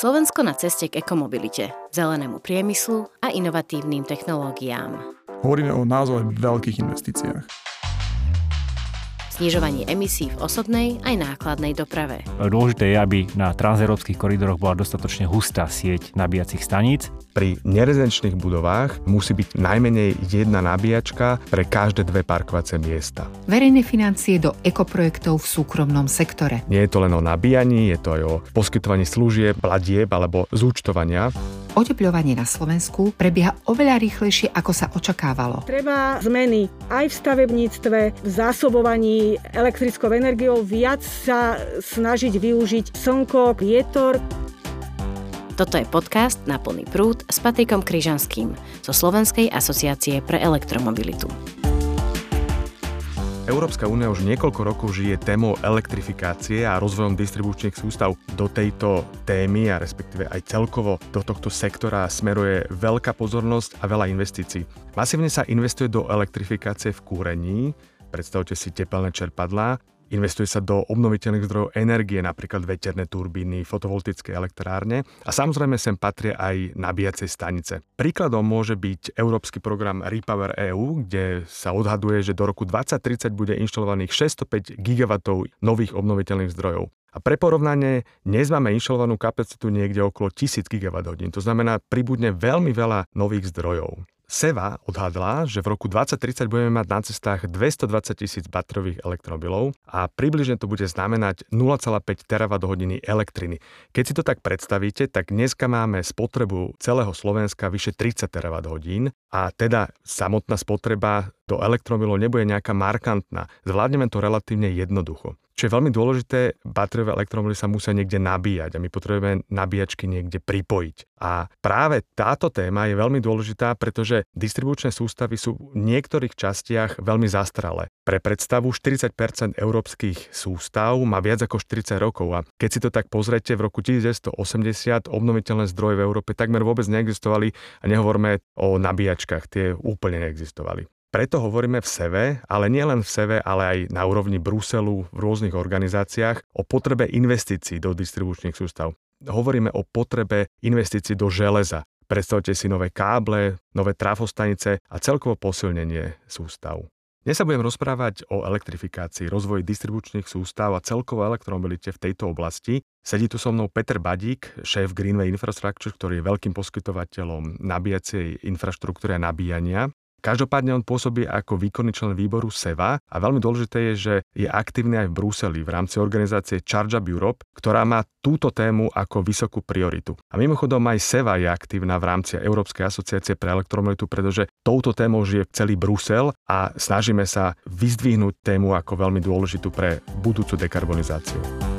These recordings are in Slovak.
Slovensko na ceste k ekomobilite, zelenému priemyslu a inovatívnym technológiám. Hovoríme o naozaj veľkých investíciách znižovaní emisí v osobnej aj nákladnej doprave. Dôležité je, aby na transeurópskych koridoroch bola dostatočne hustá sieť nabíjacích staníc. Pri nerezidenčných budovách musí byť najmenej jedna nabíjačka pre každé dve parkovacie miesta. Verejné financie do ekoprojektov v súkromnom sektore. Nie je to len o nabíjaní, je to aj o poskytovaní služieb, platieb alebo zúčtovania. Oteplovanie na Slovensku prebieha oveľa rýchlejšie, ako sa očakávalo. Treba zmeny aj v stavebníctve, v zásobovaní elektrickou energiou, viac sa snažiť využiť slnko, vietor. Toto je podcast na plný prúd s Patrikom Kryžanským zo Slovenskej asociácie pre elektromobilitu. Európska únia už niekoľko rokov žije témou elektrifikácie a rozvojom distribučných sústav. Do tejto témy a respektíve aj celkovo do tohto sektora smeruje veľká pozornosť a veľa investícií. Masívne sa investuje do elektrifikácie v kúrení, predstavte si tepelné čerpadlá, Investuje sa do obnoviteľných zdrojov energie, napríklad veterné turbíny, fotovoltické elektrárne a samozrejme sem patria aj nabíjacie stanice. Príkladom môže byť európsky program Repower EU, kde sa odhaduje, že do roku 2030 bude inštalovaných 605 GW nových obnoviteľných zdrojov. A pre porovnanie, dnes máme inštalovanú kapacitu niekde okolo 1000 GWh. To znamená, pribudne veľmi veľa nových zdrojov. Seva odhadla, že v roku 2030 budeme mať na cestách 220 tisíc baterových elektromobilov a približne to bude znamenať 0,5 terawatt hodiny elektriny. Keď si to tak predstavíte, tak dneska máme spotrebu celého Slovenska vyše 30 terawatt hodín a teda samotná spotreba do elektromobilov nebude nejaká markantná. Zvládneme to relatívne jednoducho. Čo je veľmi dôležité, batériové elektromobily sa musia niekde nabíjať a my potrebujeme nabíjačky niekde pripojiť. A práve táto téma je veľmi dôležitá, pretože distribučné sústavy sú v niektorých častiach veľmi zastralé. Pre predstavu 40% európskych sústav má viac ako 40 rokov a keď si to tak pozrete, v roku 1980 obnoviteľné zdroje v Európe takmer vôbec neexistovali a nehovorme o nabíjačkách, tie úplne neexistovali. Preto hovoríme v SEVE, ale nie len v SEVE, ale aj na úrovni Bruselu v rôznych organizáciách o potrebe investícií do distribučných sústav. Hovoríme o potrebe investícií do železa. Predstavte si nové káble, nové trafostanice a celkovo posilnenie sústav. Dnes sa budem rozprávať o elektrifikácii, rozvoji distribučných sústav a celkovo elektromobilite v tejto oblasti. Sedí tu so mnou Peter Badík, šéf Greenway Infrastructure, ktorý je veľkým poskytovateľom nabíjacej infraštruktúry a nabíjania. Každopádne on pôsobí ako výkonný člen výboru SEVA a veľmi dôležité je, že je aktívny aj v Bruseli v rámci organizácie Charge Up Europe, ktorá má túto tému ako vysokú prioritu. A mimochodom aj SEVA je aktívna v rámci Európskej asociácie pre elektromobilitu, pretože touto témou žije celý Brusel a snažíme sa vyzdvihnúť tému ako veľmi dôležitú pre budúcu dekarbonizáciu.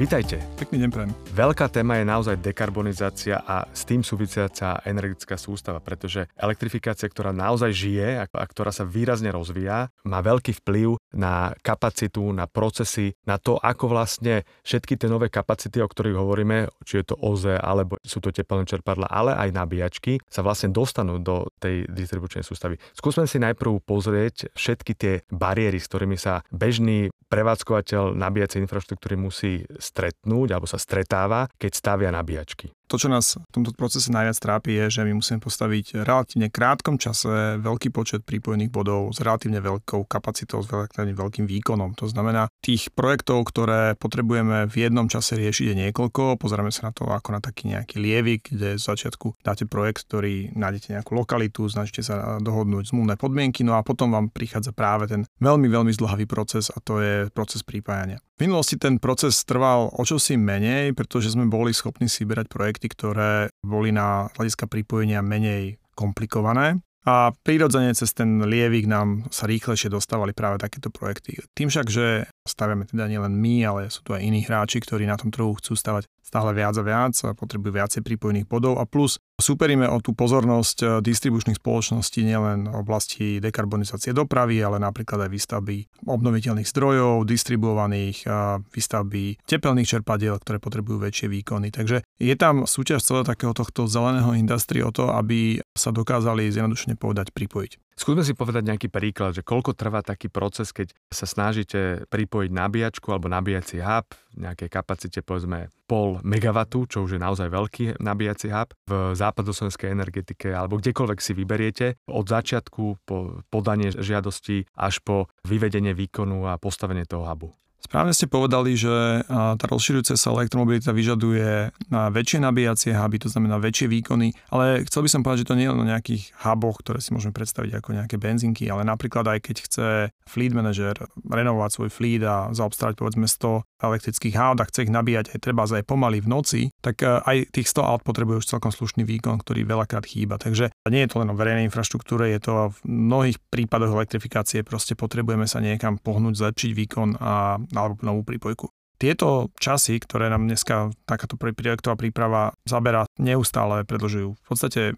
Vítajte. Pekný deň prajem. Veľká téma je naozaj dekarbonizácia a s tým súvisiaca energetická sústava, pretože elektrifikácia, ktorá naozaj žije a, a ktorá sa výrazne rozvíja, má veľký vplyv na kapacitu, na procesy, na to, ako vlastne všetky tie nové kapacity, o ktorých hovoríme, či je to OZE, alebo sú to teplné čerpadla, ale aj nabíjačky, sa vlastne dostanú do tej distribučnej sústavy. Skúsme si najprv pozrieť všetky tie bariéry, s ktorými sa bežný prevádzkovateľ nabíjacej infraštruktúry musí stretnúť alebo sa stretáva, keď stavia nabíjačky. To, čo nás v tomto procese najviac trápi, je, že my musíme postaviť v relatívne krátkom čase veľký počet prípojených bodov s relatívne veľkou kapacitou, s relatívne veľkým výkonom. To znamená, tých projektov, ktoré potrebujeme v jednom čase riešiť je niekoľko. Pozrieme sa na to ako na taký nejaký lievik, kde z začiatku dáte projekt, ktorý nájdete nejakú lokalitu, snažíte sa dohodnúť zmluvné podmienky, no a potom vám prichádza práve ten veľmi, veľmi zdlhavý proces a to je proces prípajania. V minulosti ten proces trval o čosi menej, pretože sme boli schopní si vyberať projekty, ktoré boli na hľadiska pripojenia menej komplikované. A prirodzene cez ten lievik nám sa rýchlejšie dostávali práve takéto projekty. Tým však, že staviame teda nielen my, ale sú tu aj iní hráči, ktorí na tom trhu chcú stavať stále viac a viac a potrebujú viacej prípojných bodov a plus súperíme o tú pozornosť eh, distribučných spoločností nielen v oblasti dekarbonizácie dopravy, ale napríklad aj výstavby obnoviteľných zdrojov, distribuovaných výstavby tepelných čerpadiel, ktoré potrebujú väčšie výkony. Takže je tam súčasť celého takého tohto zeleného industrie o to, aby sa dokázali zjednodušene povedať pripojiť. Skúsme si povedať nejaký príklad, že koľko trvá taký proces, keď sa snažíte pripojiť nabíjačku alebo nabíjací hub v nejakej kapacite povedzme pol megawatu, čo už je naozaj veľký nabíjací hub v západoslovenskej energetike alebo kdekoľvek si vyberiete od začiatku po podanie žiadosti až po vyvedenie výkonu a postavenie toho hubu. Správne ste povedali, že tá rozširujúca sa elektromobilita vyžaduje na väčšie nabíjacie huby, to znamená väčšie výkony, ale chcel by som povedať, že to nie je len o nejakých huboch, ktoré si môžeme predstaviť ako nejaké benzinky, ale napríklad aj keď chce fleet manager renovovať svoj fleet a zaobstarať povedzme 100 elektrických aut a chce ich nabíjať aj treba aj pomaly v noci, tak e, aj tých 100 aut potrebuje už celkom slušný výkon, ktorý veľakrát chýba. Takže nie je to len o verejnej infraštruktúre, je to v mnohých prípadoch elektrifikácie, proste potrebujeme sa niekam pohnúť, zlepšiť výkon a alebo novú prípojku. Tieto časy, ktoré nám dneska takáto projektová príprava zaberá, neustále predlžujú. V podstate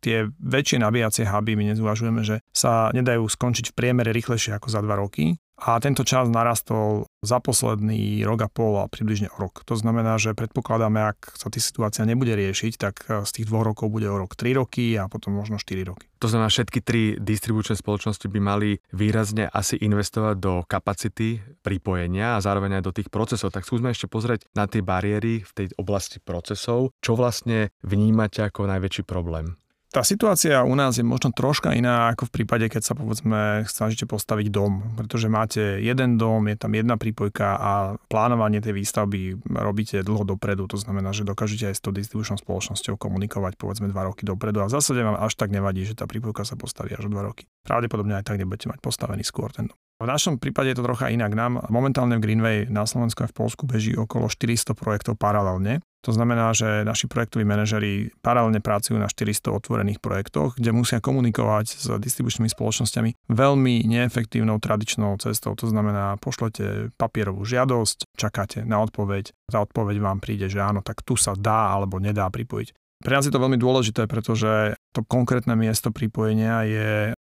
tie väčšie nabíjacie huby my nezúvažujeme, že sa nedajú skončiť v priemere rýchlejšie ako za dva roky, a tento čas narastol za posledný rok a pol a približne o rok. To znamená, že predpokladáme, ak sa tá situácia nebude riešiť, tak z tých dvoch rokov bude o rok 3 roky a potom možno 4 roky. To znamená, všetky tri distribučné spoločnosti by mali výrazne asi investovať do kapacity pripojenia a zároveň aj do tých procesov. Tak skúsme ešte pozrieť na tie bariéry v tej oblasti procesov. Čo vlastne vnímate ako najväčší problém? Tá situácia u nás je možno troška iná ako v prípade, keď sa povedzme snažíte postaviť dom, pretože máte jeden dom, je tam jedna prípojka a plánovanie tej výstavby robíte dlho dopredu, to znamená, že dokážete aj s tou distribučnou spoločnosťou komunikovať povedzme 2 roky dopredu a v zásade vám až tak nevadí, že tá prípojka sa postaví až o 2 roky. Pravdepodobne aj tak nebudete mať postavený skôr ten dom. V našom prípade je to trocha inak. Nám momentálne v Greenway na Slovensku a v Polsku beží okolo 400 projektov paralelne. To znamená, že naši projektoví manažeri paralelne pracujú na 400 otvorených projektoch, kde musia komunikovať s distribučnými spoločnosťami veľmi neefektívnou tradičnou cestou. To znamená, pošlete papierovú žiadosť, čakáte na odpoveď, tá odpoveď vám príde, že áno, tak tu sa dá alebo nedá pripojiť. Pre nás je to veľmi dôležité, pretože to konkrétne miesto pripojenia je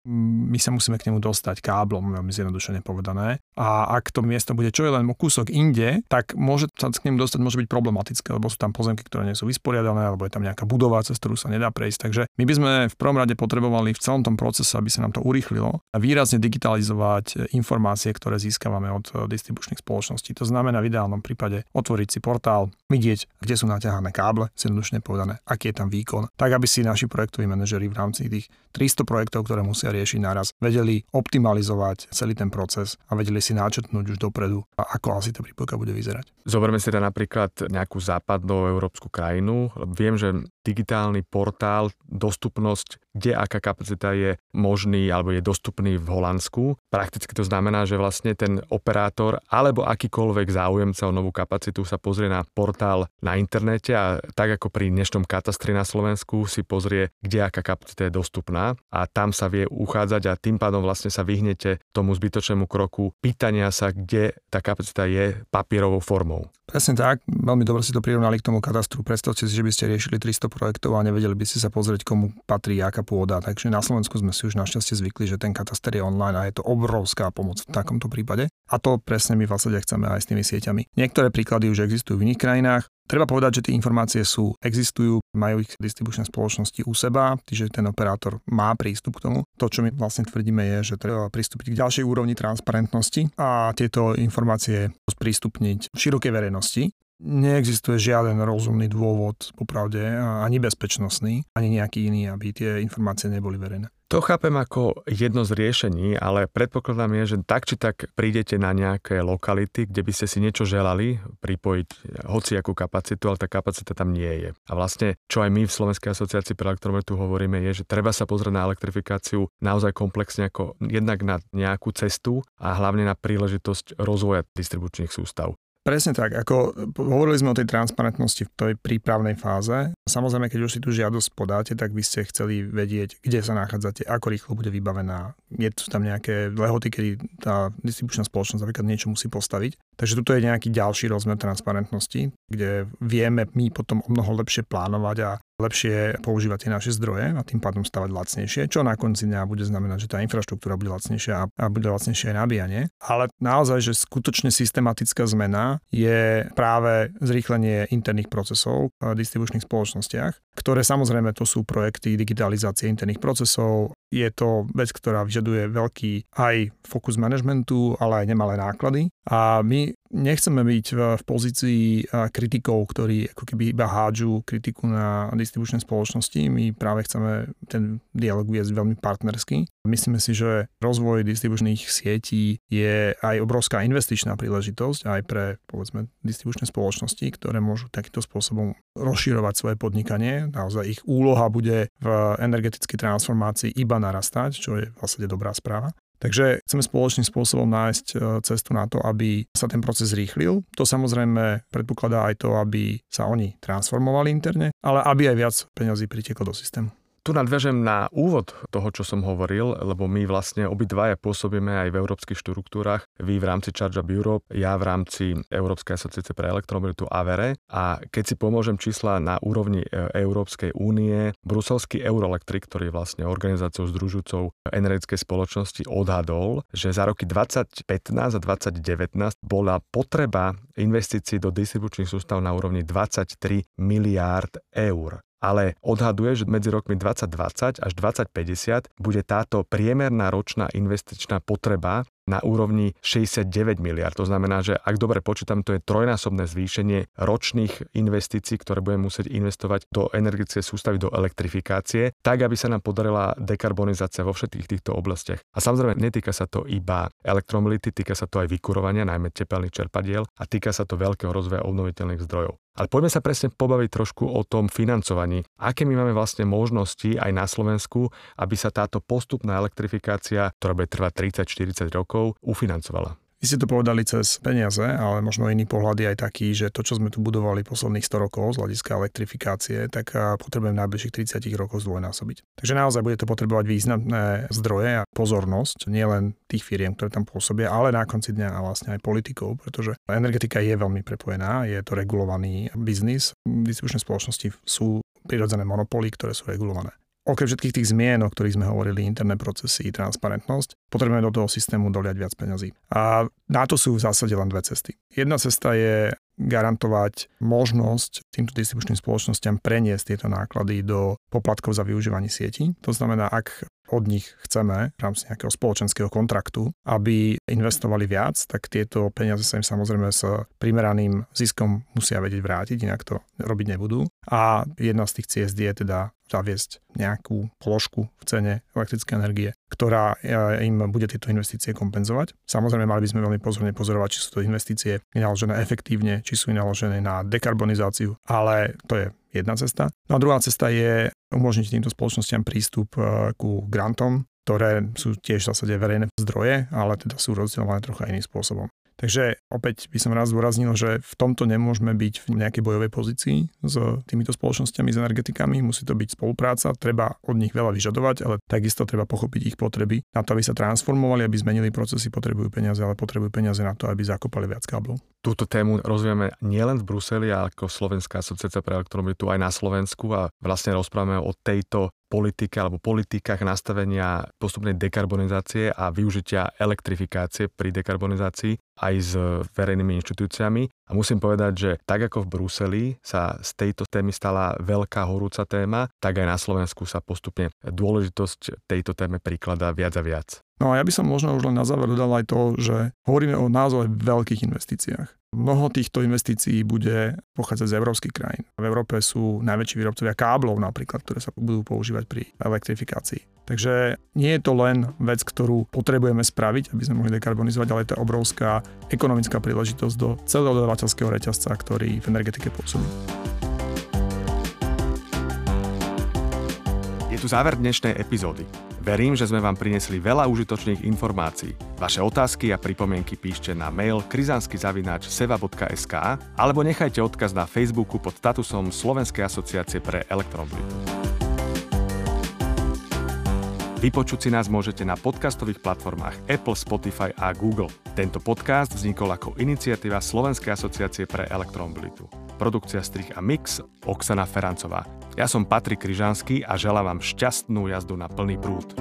my sa musíme k nemu dostať káblom, veľmi zjednodušene povedané. A ak to miesto bude čo je len kúsok inde, tak môže sa k nemu dostať môže byť problematické, lebo sú tam pozemky, ktoré nie sú vysporiadané, alebo je tam nejaká budova, cez ktorú sa nedá prejsť. Takže my by sme v prvom rade potrebovali v celom tom procese, aby sa nám to urýchlilo a výrazne digitalizovať informácie, ktoré získavame od eh, distribučných spoločností. To znamená v ideálnom prípade otvoriť si portál, vidieť, kde sú naťahané káble, zjednodušene povedané, aký je tam výkon, tak aby si naši projektoví manažeri v rámci tých 300 projektov, ktoré musia riešiť naraz, vedeli optimalizovať celý ten proces a vedeli si náčrtnúť už dopredu, ako asi tá prípojka bude vyzerať. Zoberme si teda napríklad nejakú západnú európsku krajinu. Viem, že digitálny portál, dostupnosť, kde aká kapacita je možný alebo je dostupný v Holandsku. Prakticky to znamená, že vlastne ten operátor alebo akýkoľvek záujemca o novú kapacitu sa pozrie na portál na internete a tak ako pri dnešnom katastri na Slovensku si pozrie, kde aká kapacita je dostupná a tam sa vie uchádzať a tým pádom vlastne sa vyhnete tomu zbytočnému kroku pýtania sa, kde tá kapacita je papierovou formou. Presne tak, veľmi dobre si to prirovnali k tomu katastru. Predstavte si, že by ste riešili 300 projektov a nevedeli by ste sa pozrieť, komu patrí aká pôda. Takže na Slovensku sme si už našťastie zvykli, že ten kataster je online a je to obrovská pomoc v takomto prípade. A to presne my v zásade chceme aj s tými sieťami. Niektoré príklady už existujú v iných krajinách. Treba povedať, že tie informácie sú, existujú, majú ich distribučné spoločnosti u seba, čiže ten operátor má prístup k tomu. To, čo my vlastne tvrdíme, je, že treba pristúpiť k ďalšej úrovni transparentnosti a tieto informácie sprístupniť širokej verejnosti. Neexistuje žiaden rozumný dôvod, popravde, ani bezpečnostný, ani nejaký iný, aby tie informácie neboli verejné. To chápem ako jedno z riešení, ale predpokladám je, že tak či tak prídete na nejaké lokality, kde by ste si niečo želali pripojiť hociakú kapacitu, ale tá kapacita tam nie je. A vlastne, čo aj my v Slovenskej asociácii pre elektromobilitu hovoríme, je, že treba sa pozrieť na elektrifikáciu naozaj komplexne ako jednak na nejakú cestu a hlavne na príležitosť rozvoja distribučných sústav. Presne tak, ako hovorili sme o tej transparentnosti v tej prípravnej fáze. Samozrejme, keď už si tú žiadosť podáte, tak by ste chceli vedieť, kde sa nachádzate, ako rýchlo bude vybavená. Je tu tam nejaké lehoty, kedy tá distribučná spoločnosť napríklad niečo musí postaviť. Takže tuto je nejaký ďalší rozmer transparentnosti, kde vieme my potom o mnoho lepšie plánovať a lepšie používať tie naše zdroje a tým pádom stavať lacnejšie, čo na konci dňa bude znamenať, že tá infraštruktúra bude lacnejšia a bude lacnejšie aj nabíjanie. Ale naozaj, že skutočne systematická zmena je práve zrýchlenie interných procesov v distribučných spoločnostiach, ktoré samozrejme to sú projekty digitalizácie interných procesov, je to vec, ktorá vyžaduje veľký aj fokus managementu, ale aj nemalé náklady. A my nechceme byť v, pozícii kritikov, ktorí ako keby iba hádžu kritiku na distribučné spoločnosti. My práve chceme ten dialog viesť veľmi partnerský. Myslíme si, že rozvoj distribučných sietí je aj obrovská investičná príležitosť aj pre povedzme distribučné spoločnosti, ktoré môžu takýmto spôsobom rozširovať svoje podnikanie. Naozaj ich úloha bude v energetickej transformácii iba narastať, čo je vlastne dobrá správa. Takže chceme spoločným spôsobom nájsť e, cestu na to, aby sa ten proces zrýchlil. To samozrejme predpokladá aj to, aby sa oni transformovali interne, ale aby aj viac peňazí pritieklo do systému. Tu nadviažem na úvod toho, čo som hovoril, lebo my vlastne obidvaja pôsobíme aj v európskych štruktúrach. Vy v rámci Charge Up Europe, ja v rámci Európskej asociácie pre elektromobilitu AVERE. A keď si pomôžem čísla na úrovni e, Európskej únie, bruselský Euroelektrik, ktorý je vlastne organizáciou združujúcou energetickej spoločnosti, odhadol, že za roky 2015 a 2019 bola potreba investícií do distribučných sústav na úrovni 23 miliárd eur ale odhaduje, že medzi rokmi 2020 až 2050 bude táto priemerná ročná investičná potreba na úrovni 69 miliard. To znamená, že ak dobre počítam, to je trojnásobné zvýšenie ročných investícií, ktoré budeme musieť investovať do energetickej sústavy, do elektrifikácie, tak aby sa nám podarila dekarbonizácia vo všetkých týchto oblastiach. A samozrejme, netýka sa to iba elektromobility, týka sa to aj vykurovania, najmä tepelných čerpadiel a týka sa to veľkého rozvoja obnoviteľných zdrojov. Ale poďme sa presne pobaviť trošku o tom financovaní. Aké my máme vlastne možnosti aj na Slovensku, aby sa táto postupná elektrifikácia, ktorá bude trvať 30-40 rokov, rokov ufinancovala. Vy ste to povedali cez peniaze, ale možno iný pohľad je aj taký, že to, čo sme tu budovali posledných 100 rokov z hľadiska elektrifikácie, tak potrebujeme najbližších 30 rokov zdvojnásobiť. Takže naozaj bude to potrebovať významné zdroje a pozornosť, nielen tých firiem, ktoré tam pôsobia, ale na konci dňa vlastne aj politikov, pretože energetika je veľmi prepojená, je to regulovaný biznis. Distribučné spoločnosti sú prirodzené monopoly, ktoré sú regulované okrem všetkých tých zmien, o ktorých sme hovorili, interné procesy, transparentnosť, potrebujeme do toho systému doliať viac peňazí. A na to sú v zásade len dve cesty. Jedna cesta je garantovať možnosť týmto distribučným spoločnosťam preniesť tieto náklady do poplatkov za využívanie sieti. To znamená, ak od nich chceme v rámci nejakého spoločenského kontraktu, aby investovali viac, tak tieto peniaze sa im samozrejme s primeraným ziskom musia vedieť vrátiť, inak to robiť nebudú. A jedna z tých ciest je teda zaviesť nejakú položku v cene elektrické energie, ktorá e, im bude tieto investície kompenzovať. Samozrejme, mali by sme veľmi pozorne pozorovať, či sú to investície vynaložené efektívne, či sú vynaložené na dekarbonizáciu, ale to je jedna cesta. No a druhá cesta je umožniť týmto spoločnosťam prístup e, ku grantom, ktoré sú tiež v zásade verejné zdroje, ale teda sú rozdielované trocha iným spôsobom. Takže opäť by som raz zdôraznil, že v tomto nemôžeme byť v nejakej bojovej pozícii s týmito spoločnosťami, s energetikami. Musí to byť spolupráca, treba od nich veľa vyžadovať, ale takisto treba pochopiť ich potreby. Na to, aby sa transformovali, aby zmenili procesy, potrebujú peniaze, ale potrebujú peniaze na to, aby zakopali viac káblov. Túto tému rozvíjame nielen v Bruseli, ale ako Slovenská asociácia pre elektromobilitu aj na Slovensku a vlastne rozprávame o tejto politike alebo politikách nastavenia postupnej dekarbonizácie a využitia elektrifikácie pri dekarbonizácii aj s verejnými inštitúciami. A musím povedať, že tak ako v Bruseli sa z tejto témy stala veľká horúca téma, tak aj na Slovensku sa postupne dôležitosť tejto téme prikladá viac a viac. No a ja by som možno už len na záver dodal aj to, že hovoríme o naozaj veľkých investíciách. Mnoho týchto investícií bude pochádzať z európskych krajín. V Európe sú najväčší výrobcovia káblov napríklad, ktoré sa budú používať pri elektrifikácii. Takže nie je to len vec, ktorú potrebujeme spraviť, aby sme mohli dekarbonizovať, ale je to obrovská ekonomická príležitosť do celého dodavateľského reťazca, ktorý v energetike pôsobí. Tu záver dnešnej epizódy. Verím, že sme vám prinesli veľa užitočných informácií. Vaše otázky a pripomienky píšte na mail krizanskyzavináč.seva.sk alebo nechajte odkaz na Facebooku pod statusom Slovenskej asociácie pre elektromobilitu. Vypočuť si nás môžete na podcastových platformách Apple, Spotify a Google. Tento podcast vznikol ako iniciatíva Slovenskej asociácie pre elektromobilitu. Produkcia strich a mix Oksana Ferancová. Ja som Patrik Kryžanský a želám vám šťastnú jazdu na plný prúd.